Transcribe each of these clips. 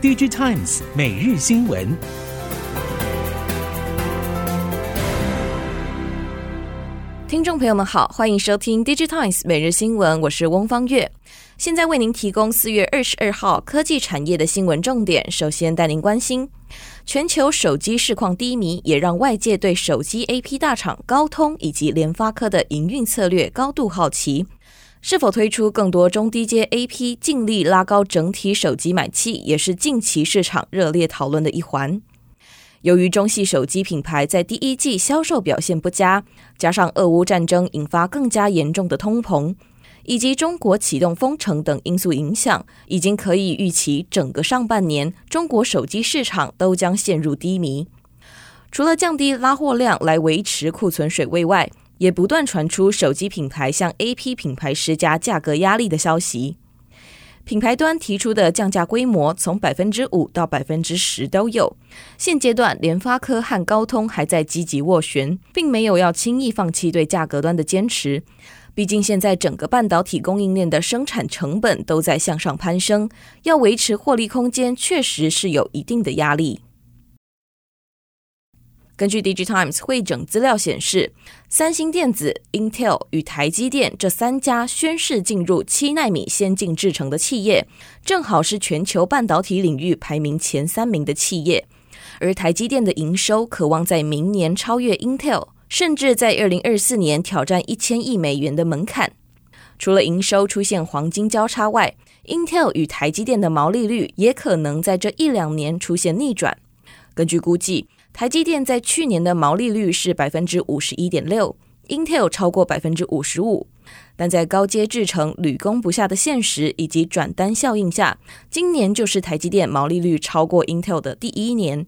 DigiTimes 每日新闻。听众朋友们好，欢迎收听 DigiTimes 每日新闻，我是翁方月，现在为您提供四月二十二号科技产业的新闻重点。首先带您关心，全球手机市况低迷，也让外界对手机 AP 大厂高通以及联发科的营运策略高度好奇，是否推出更多中低阶 AP，尽力拉高整体手机买气，也是近期市场热烈讨论的一环。由于中系手机品牌在第一季销售表现不佳，加上俄乌战争引发更加严重的通膨，以及中国启动封城等因素影响，已经可以预期整个上半年中国手机市场都将陷入低迷。除了降低拉货量来维持库存水位外，也不断传出手机品牌向 AP 品牌施加价格压力的消息。品牌端提出的降价规模从百分之五到百分之十都有。现阶段，联发科和高通还在积极斡旋，并没有要轻易放弃对价格端的坚持。毕竟，现在整个半导体供应链的生产成本都在向上攀升，要维持获利空间，确实是有一定的压力。根据 DigiTimes 汇整资料显示，三星电子、Intel 与台积电这三家宣誓进入七纳米先进制程的企业，正好是全球半导体领域排名前三名的企业。而台积电的营收可望在明年超越 Intel，甚至在二零二四年挑战一千亿美元的门槛。除了营收出现黄金交叉外，Intel 与台积电的毛利率也可能在这一两年出现逆转。根据估计，台积电在去年的毛利率是百分之五十一点六，Intel 超过百分之五十五，但在高阶制程屡攻不下的现实以及转单效应下，今年就是台积电毛利率超过 Intel 的第一年，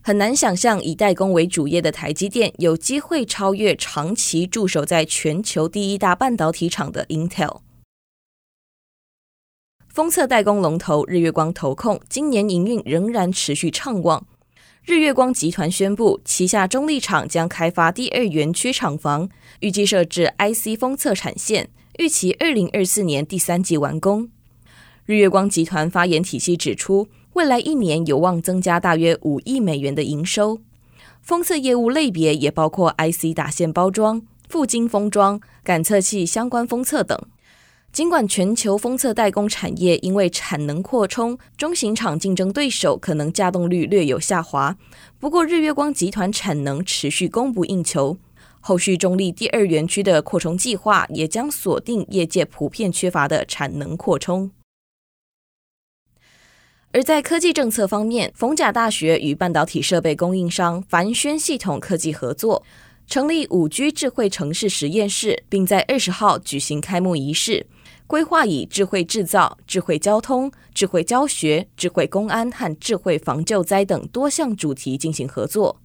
很难想象以代工为主业的台积电有机会超越长期驻守在全球第一大半导体厂的 Intel。封测代工龙头日月光投控今年营运仍然持续畅旺。日月光集团宣布，旗下中坜厂将开发第二园区厂房，预计设置 IC 封测产线，预期二零二四年第三季完工。日月光集团发言体系指出，未来一年有望增加大约五亿美元的营收。封测业务类别也包括 IC 打线包装、覆晶封装、感测器相关封测等。尽管全球封测代工产业因为产能扩充，中型厂竞争对手可能稼动率略有下滑，不过日月光集团产能持续供不应求，后续中立第二园区的扩充计划也将锁定业界普遍缺乏的产能扩充。而在科技政策方面，逢甲大学与半导体设备供应商凡轩系统科技合作，成立五 G 智慧城市实验室，并在二十号举行开幕仪式。规划以智慧制造、智慧交通、智慧教学、智慧公安和智慧防救灾等多项主题进行合作。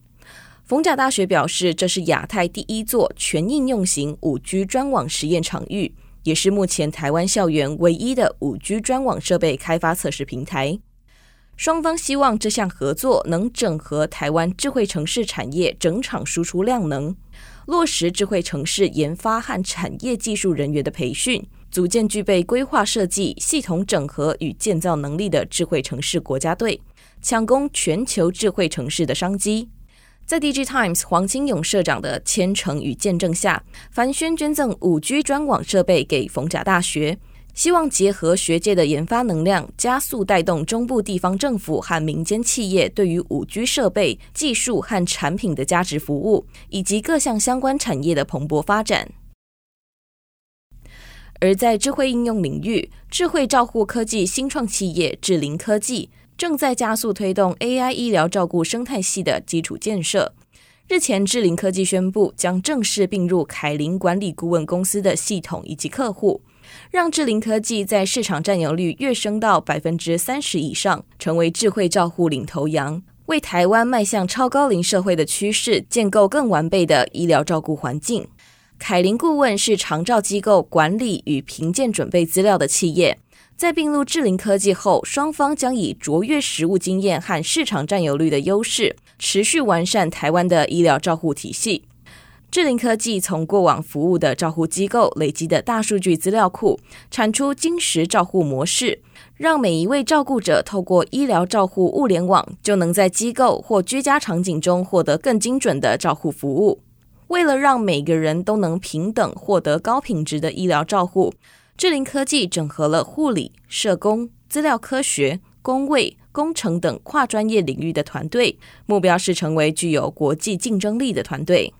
逢甲大学表示，这是亚太第一座全应用型五 G 专网实验场域，也是目前台湾校园唯一的五 G 专网设备开发测试平台。双方希望这项合作能整合台湾智慧城市产业整场输出量能，落实智慧城市研发和产业技术人员的培训。组建具备规划设计、系统整合与建造能力的智慧城市国家队，抢攻全球智慧城市的商机。在 DG Times 黄金勇社长的牵成与见证下，凡轩捐赠五 G 专网设备给逢甲大学，希望结合学界的研发能量，加速带动中部地方政府和民间企业对于五 G 设备、技术和产品的价值服务，以及各项相关产业的蓬勃发展。而在智慧应用领域，智慧照护科技新创企业智灵科技正在加速推动 AI 医疗照顾生态系的基础建设。日前，智灵科技宣布将正式并入凯林管理顾问公司的系统以及客户，让智灵科技在市场占有率跃升到百分之三十以上，成为智慧照护领头羊，为台湾迈向超高龄社会的趋势建构更完备的医疗照顾环境。凯林顾问是长照机构管理与评鉴准备资料的企业，在并入智林科技后，双方将以卓越实务经验和市场占有率的优势，持续完善台湾的医疗照护体系。智林科技从过往服务的照护机构累积的大数据资料库，产出精实照护模式，让每一位照顾者透过医疗照护物联网，就能在机构或居家场景中获得更精准的照护服务。为了让每个人都能平等获得高品质的医疗照护，智灵科技整合了护理、社工、资料科学、工位、工程等跨专业领域的团队，目标是成为具有国际竞争力的团队。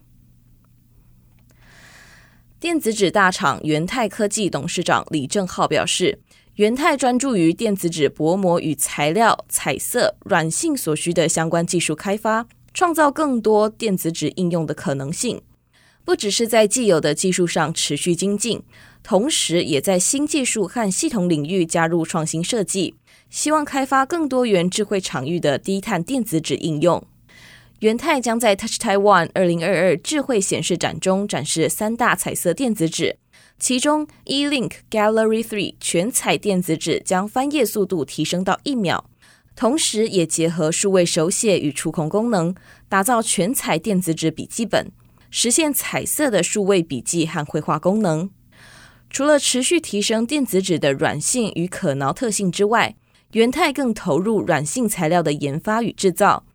电子纸大厂元泰科技董事长李正浩表示，元泰专注于电子纸薄膜与材料、彩色、软性所需的相关技术开发，创造更多电子纸应用的可能性。不只是在既有的技术上持续精进，同时也在新技术和系统领域加入创新设计，希望开发更多元智慧场域的低碳电子纸应用。元泰将在 Touch Taiwan 二零二二智慧显示展中展示三大彩色电子纸，其中 E-Link Gallery 3全彩电子纸将翻页速度提升到一秒，同时也结合数位手写与触控功能，打造全彩电子纸笔记本，实现彩色的数位笔记和绘画功能。除了持续提升电子纸的软性与可挠特性之外，元泰更投入软性材料的研发与制造。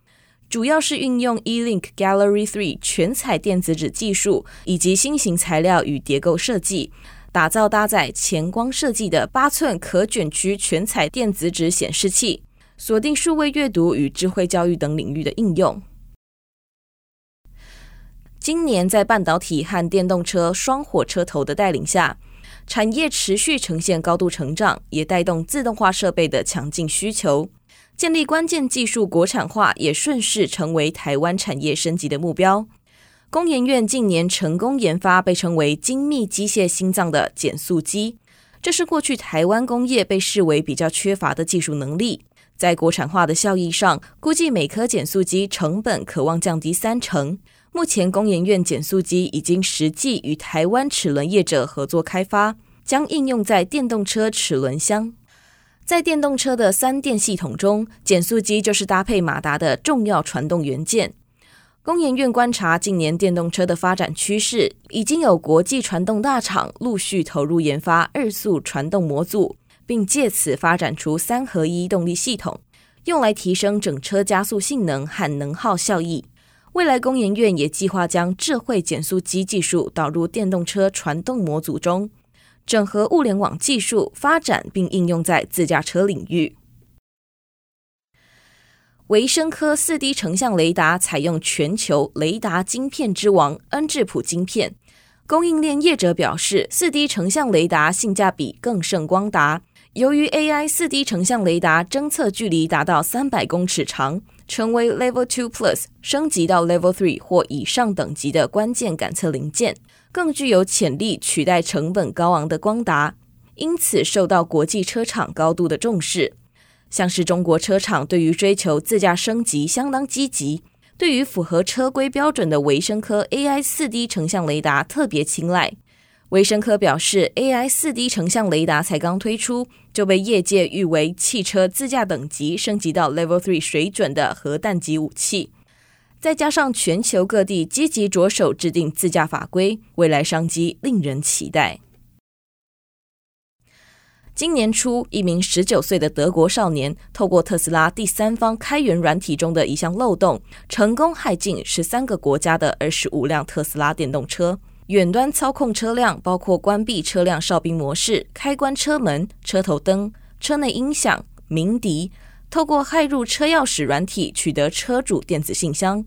主要是运用 E-Link Gallery 3全彩电子纸技术，以及新型材料与叠构设计，打造搭载前光设计的八寸可卷曲全彩电子纸显示器，锁定数位阅读与智慧教育等领域的应用。今年在半导体和电动车双火车头的带领下，产业持续呈现高度成长，也带动自动化设备的强劲需求。建立关键技术国产化也顺势成为台湾产业升级的目标。工研院近年成功研发被称为“精密机械心脏”的减速机，这是过去台湾工业被视为比较缺乏的技术能力。在国产化的效益上，估计每颗减速机成本可望降低三成。目前，工研院减速机已经实际与台湾齿轮业者合作开发，将应用在电动车齿轮箱。在电动车的三电系统中，减速机就是搭配马达的重要传动元件。工研院观察近年电动车的发展趋势，已经有国际传动大厂陆续投入研发二速传动模组，并借此发展出三合一动力系统，用来提升整车加速性能和能耗效益。未来工研院也计划将智慧减速机技术导入电动车传动模组中。整合物联网技术发展并应用在自驾车领域。维生科四 D 成像雷达采用全球雷达晶片之王恩智浦晶片，供应链业者表示，四 D 成像雷达性价比更胜光达。由于 AI 四 D 成像雷达侦测距离达到三百公尺长，成为 Level Two Plus 升级到 Level Three 或以上等级的关键感测零件。更具有潜力取代成本高昂的光达，因此受到国际车厂高度的重视。像是中国车厂对于追求自驾升级相当积极，对于符合车规标准的维生科 AI 四 D 成像雷达特别青睐。维生科表示，AI 四 D 成像雷达才刚推出，就被业界誉为汽车自驾等级升级到 Level Three 水准的核弹级武器。再加上全球各地积极着手制定自驾法规，未来商机令人期待。今年初，一名十九岁的德国少年透过特斯拉第三方开源软体中的一项漏洞，成功骇进十三个国家的二十五辆特斯拉电动车，远端操控车辆，包括关闭车辆哨兵模式、开关车门、车头灯、车内音响、鸣笛。透过骇入车钥匙软体取得车主电子信箱。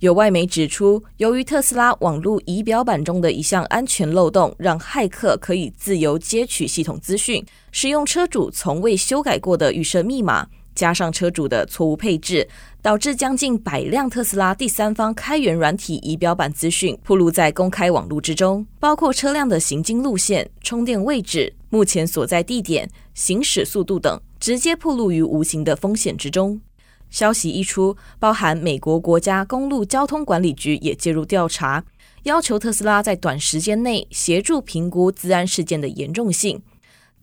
有外媒指出，由于特斯拉网络仪表板中的一项安全漏洞，让骇客可以自由接取系统资讯，使用车主从未修改过的预设密码，加上车主的错误配置，导致将近百辆特斯拉第三方开源软体仪表板资讯暴露在公开网络之中，包括车辆的行经路线、充电位置、目前所在地点、行驶速度等。直接暴露于无形的风险之中。消息一出，包含美国国家公路交通管理局也介入调查，要求特斯拉在短时间内协助评估自安事件的严重性。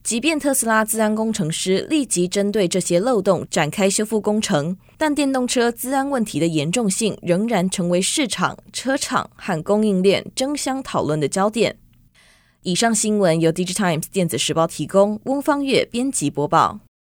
即便特斯拉资安工程师立即针对这些漏洞展开修复工程，但电动车资安问题的严重性仍然成为市场、车厂和供应链争相讨论的焦点。以上新闻由《DigiTimes 电子时报》提供，翁方月编辑播报。